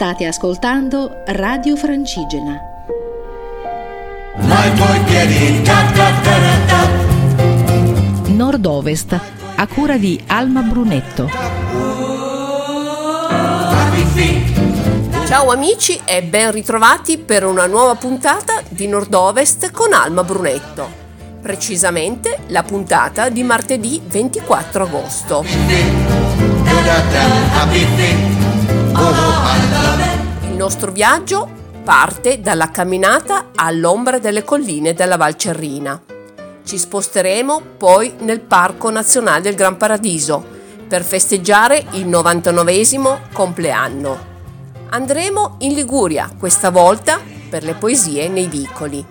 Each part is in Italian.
State ascoltando Radio Francigena. Nord-Ovest, a cura di Alma Brunetto. Ciao amici e ben ritrovati per una nuova puntata di Nord-Ovest con Alma Brunetto. Precisamente la puntata di martedì 24 agosto. Il nostro viaggio parte dalla camminata all'ombra delle colline della Val Cerrina. Ci sposteremo poi nel Parco Nazionale del Gran Paradiso per festeggiare il 99 compleanno. Andremo in Liguria, questa volta per le poesie nei vicoli.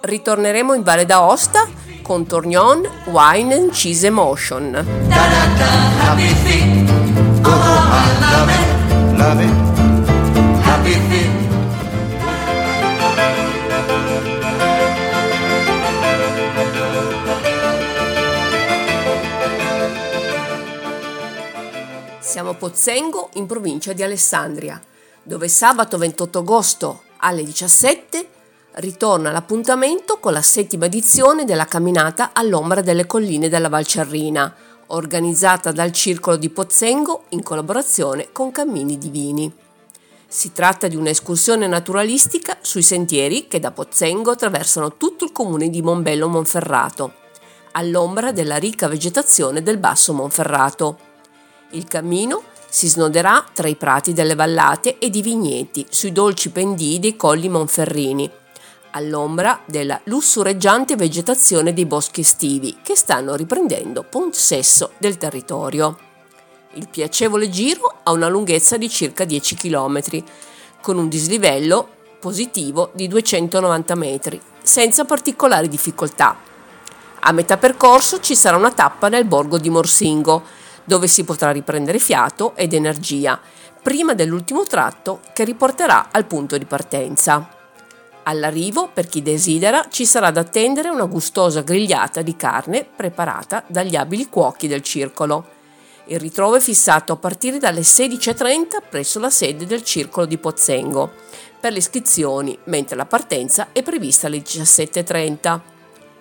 Ritorneremo in Valle d'Aosta con Tournon Wine and Cheese Emotion. Siamo a Pozzengo in provincia di Alessandria dove sabato 28 agosto alle 17 ritorna l'appuntamento con la settima edizione della camminata all'ombra delle colline della Valcerrina, organizzata dal Circolo di Pozzengo in collaborazione con Cammini Divini. Si tratta di un'escursione naturalistica sui sentieri che da Pozzengo attraversano tutto il comune di Monbello Monferrato, all'ombra della ricca vegetazione del Basso Monferrato. Il cammino si snoderà tra i prati delle vallate ed i vigneti, sui dolci pendii dei colli monferrini, all'ombra della lussureggiante vegetazione dei boschi estivi che stanno riprendendo possesso del territorio. Il piacevole giro ha una lunghezza di circa 10 km, con un dislivello positivo di 290 metri, senza particolari difficoltà. A metà percorso ci sarà una tappa nel borgo di Morsingo, dove si potrà riprendere fiato ed energia, prima dell'ultimo tratto che riporterà al punto di partenza. All'arrivo, per chi desidera, ci sarà da attendere una gustosa grigliata di carne preparata dagli abili cuochi del circolo. Il ritrovo è fissato a partire dalle 16.30 presso la sede del circolo di Pozzengo per le iscrizioni, mentre la partenza è prevista alle 17.30.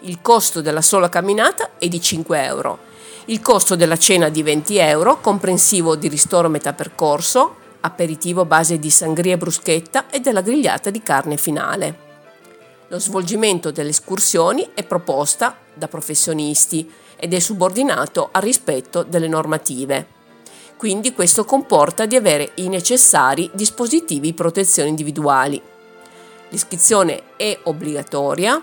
Il costo della sola camminata è di 5 euro il costo della cena di 20 euro, comprensivo di ristoro metà percorso, aperitivo a base di sangria e bruschetta e della grigliata di carne finale. Lo svolgimento delle escursioni è proposta da professionisti ed è subordinato al rispetto delle normative. Quindi questo comporta di avere i necessari dispositivi di protezione individuali. L'iscrizione è obbligatoria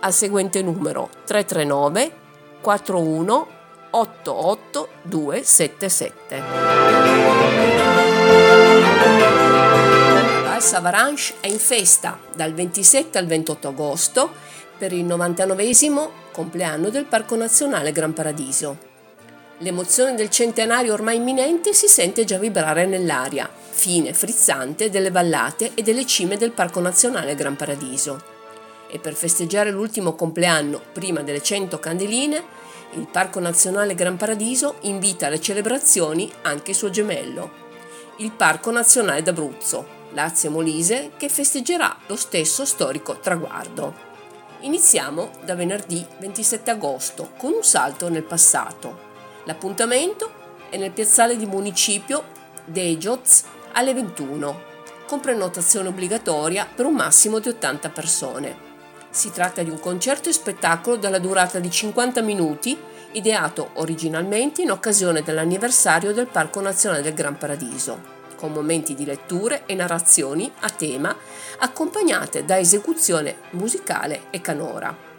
al seguente numero 339 41 88277. Val Savaranche è in festa dal 27 al 28 agosto per il 99 compleanno del Parco Nazionale Gran Paradiso. L'emozione del centenario ormai imminente si sente già vibrare nell'aria, fine frizzante delle vallate e delle cime del Parco Nazionale Gran Paradiso. E per festeggiare l'ultimo compleanno, prima delle 100 candeline, il Parco Nazionale Gran Paradiso invita alle celebrazioni anche il suo gemello, il Parco Nazionale d'Abruzzo, Lazio Molise, che festeggerà lo stesso storico traguardo. Iniziamo da venerdì 27 agosto con un salto nel passato. L'appuntamento è nel piazzale di municipio Dejoz alle 21, con prenotazione obbligatoria per un massimo di 80 persone. Si tratta di un concerto e spettacolo dalla durata di 50 minuti, ideato originalmente in occasione dell'anniversario del Parco Nazionale del Gran Paradiso, con momenti di letture e narrazioni a tema accompagnate da esecuzione musicale e canora.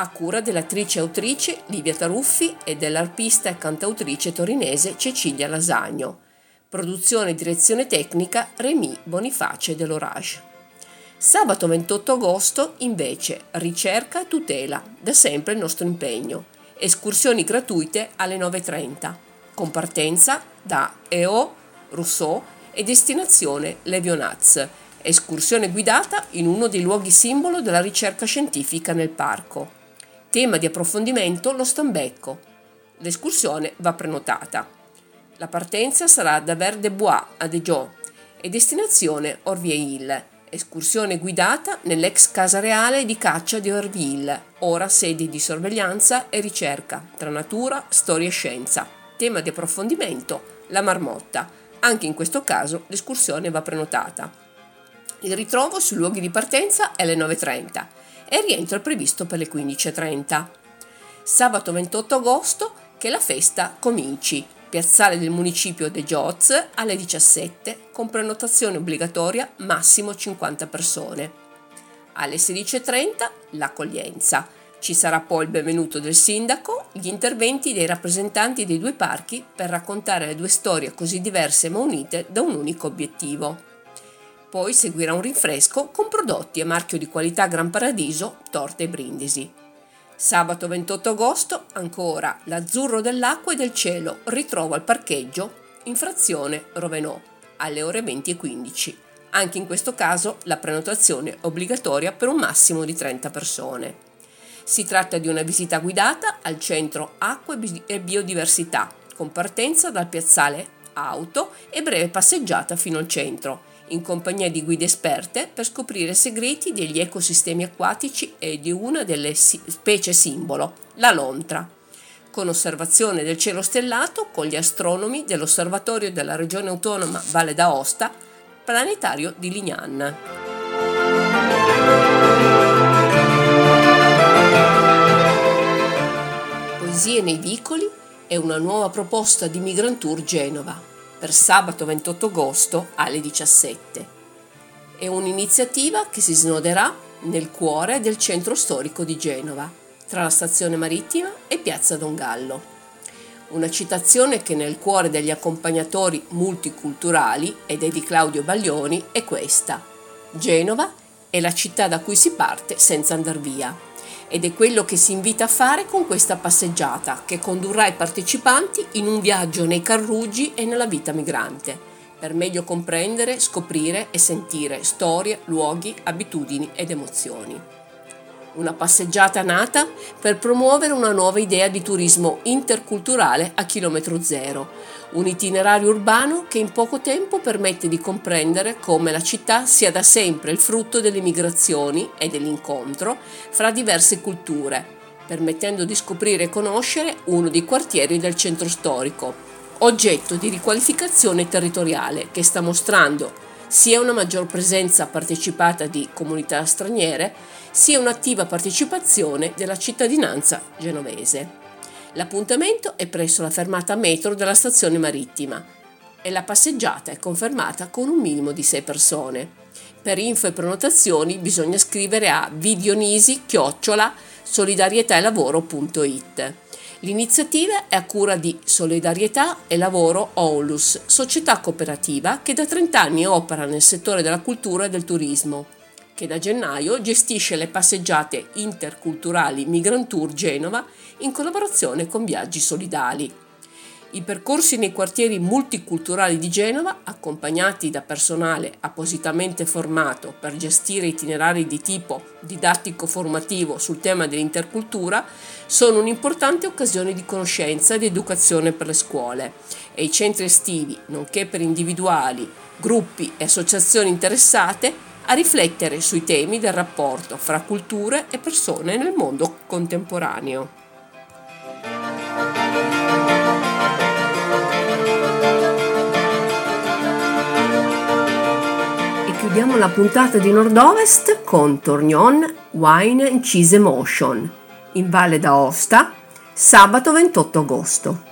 A cura dell'attrice e autrice Livia Taruffi e dell'arpista e cantautrice torinese Cecilia Lasagno. Produzione e direzione tecnica Remy Boniface dell'Orage. Sabato 28 agosto invece ricerca e tutela, da sempre il nostro impegno. Escursioni gratuite alle 9.30, con partenza da EO, Rousseau e destinazione Levionaz. Escursione guidata in uno dei luoghi simbolo della ricerca scientifica nel parco. Tema di approfondimento lo stambecco. L'escursione va prenotata. La partenza sarà da Verde Bois a Dijon e destinazione Orvieille, escursione guidata nell'ex casa reale di caccia di Orville, ora sede di sorveglianza e ricerca tra natura, storia e scienza. Tema di approfondimento, la marmotta. Anche in questo caso l'escursione va prenotata. Il ritrovo sui luoghi di partenza è alle 9.30 e il rientro è previsto per le 15.30. Sabato 28 agosto che la festa cominci piazzale del municipio De Gioz alle 17 con prenotazione obbligatoria massimo 50 persone. Alle 16.30 l'accoglienza. Ci sarà poi il benvenuto del sindaco, gli interventi dei rappresentanti dei due parchi per raccontare le due storie così diverse ma unite da un unico obiettivo. Poi seguirà un rinfresco con prodotti a marchio di qualità Gran Paradiso, torte e brindisi. Sabato 28 agosto, ancora, l'azzurro dell'acqua e del cielo ritrova il parcheggio in frazione Rovenò alle ore 20 e 15. Anche in questo caso la prenotazione è obbligatoria per un massimo di 30 persone. Si tratta di una visita guidata al centro Acqua e Biodiversità, con partenza dal piazzale auto e breve passeggiata fino al centro, in compagnia di guide esperte per scoprire segreti degli ecosistemi acquatici e di una delle specie simbolo, la lontra, con osservazione del cielo stellato con gli astronomi dell'Osservatorio della Regione Autonoma Valle d'Aosta, planetario di Lignan. Poesie nei vicoli è una nuova proposta di Migrantour Genova per sabato 28 agosto alle 17. È un'iniziativa che si snoderà nel cuore del centro storico di Genova, tra la stazione marittima e Piazza Don Gallo. Una citazione che nel cuore degli accompagnatori multiculturali ed è di Claudio Baglioni è questa. Genova è la città da cui si parte senza andar via ed è quello che si invita a fare con questa passeggiata che condurrà i partecipanti in un viaggio nei carruggi e nella vita migrante, per meglio comprendere, scoprire e sentire storie, luoghi, abitudini ed emozioni. Una passeggiata nata per promuovere una nuova idea di turismo interculturale a chilometro zero, un itinerario urbano che in poco tempo permette di comprendere come la città sia da sempre il frutto delle migrazioni e dell'incontro fra diverse culture, permettendo di scoprire e conoscere uno dei quartieri del centro storico, oggetto di riqualificazione territoriale che sta mostrando sia una maggior presenza partecipata di comunità straniere, sia un'attiva partecipazione della cittadinanza genovese. L'appuntamento è presso la fermata metro della stazione marittima e la passeggiata è confermata con un minimo di 6 persone. Per info e prenotazioni bisogna scrivere a vidionisi solidarietaelavoro.it. L'iniziativa è a cura di Solidarietà e Lavoro Onlus, società cooperativa che da 30 anni opera nel settore della cultura e del turismo che da gennaio gestisce le passeggiate interculturali Migrantour Genova in collaborazione con Viaggi Solidali. I percorsi nei quartieri multiculturali di Genova, accompagnati da personale appositamente formato per gestire itinerari di tipo didattico-formativo sul tema dell'intercultura, sono un'importante occasione di conoscenza ed educazione per le scuole e i centri estivi, nonché per individuali, gruppi e associazioni interessate, a riflettere sui temi del rapporto fra culture e persone nel mondo contemporaneo. E chiudiamo la puntata di Nord-Ovest con Tornion Wine Cheese Emotion in Valle d'Aosta sabato 28 agosto.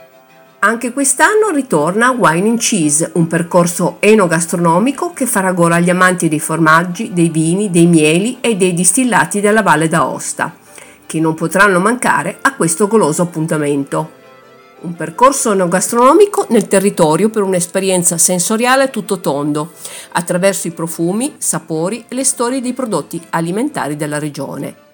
Anche quest'anno ritorna Wine and Cheese, un percorso enogastronomico che farà gola agli amanti dei formaggi, dei vini, dei mieli e dei distillati della Valle d'Aosta, che non potranno mancare a questo goloso appuntamento. Un percorso enogastronomico nel territorio per un'esperienza sensoriale tutto tondo, attraverso i profumi, sapori e le storie dei prodotti alimentari della regione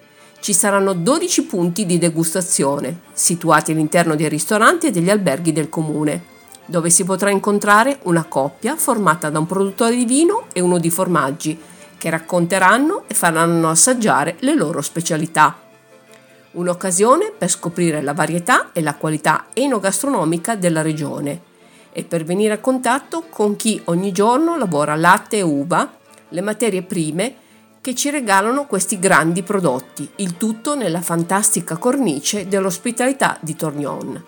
ci saranno 12 punti di degustazione, situati all'interno dei ristoranti e degli alberghi del comune, dove si potrà incontrare una coppia formata da un produttore di vino e uno di formaggi, che racconteranno e faranno assaggiare le loro specialità. Un'occasione per scoprire la varietà e la qualità enogastronomica della regione. e per venire a contatto con chi ogni giorno lavora latte e uva, le materie prime che ci regalano questi grandi prodotti, il tutto nella fantastica cornice dell'ospitalità di Tornion.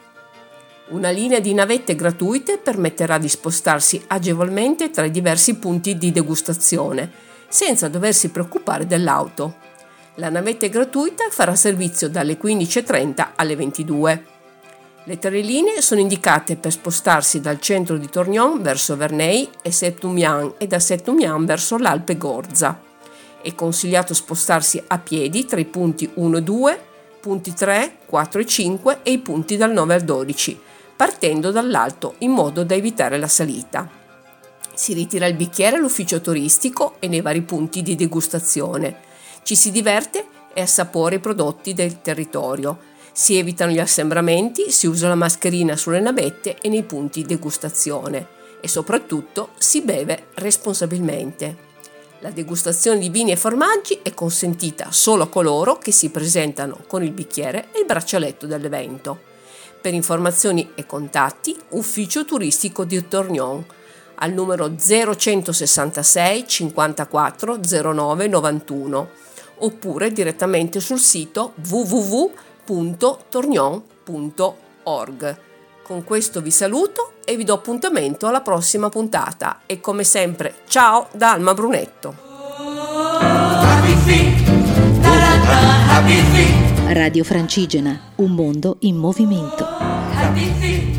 Una linea di navette gratuite permetterà di spostarsi agevolmente tra i diversi punti di degustazione, senza doversi preoccupare dell'auto. La navetta gratuita farà servizio dalle 15.30 alle 22. Le tre linee sono indicate per spostarsi dal centro di Tornion verso Verney e Septumian e da Septumian verso l'Alpe Gorza. È consigliato spostarsi a piedi tra i punti 1 e 2, punti 3, 4 e 5 e i punti dal 9 al 12, partendo dall'alto in modo da evitare la salita. Si ritira il bicchiere all'ufficio turistico e nei vari punti di degustazione. Ci si diverte e assapora i prodotti del territorio si evitano gli assembramenti, si usa la mascherina sulle navette e nei punti degustazione e soprattutto si beve responsabilmente. La degustazione di vini e formaggi è consentita solo a coloro che si presentano con il bicchiere e il braccialetto dell'evento. Per informazioni e contatti, ufficio turistico di Tornion al numero 0166 54 09 91 oppure direttamente sul sito www www.tornion.org. Con questo vi saluto e vi do appuntamento alla prossima puntata e come sempre ciao da Alma Brunetto. Radio Francigena, un mondo in movimento. Happy feet.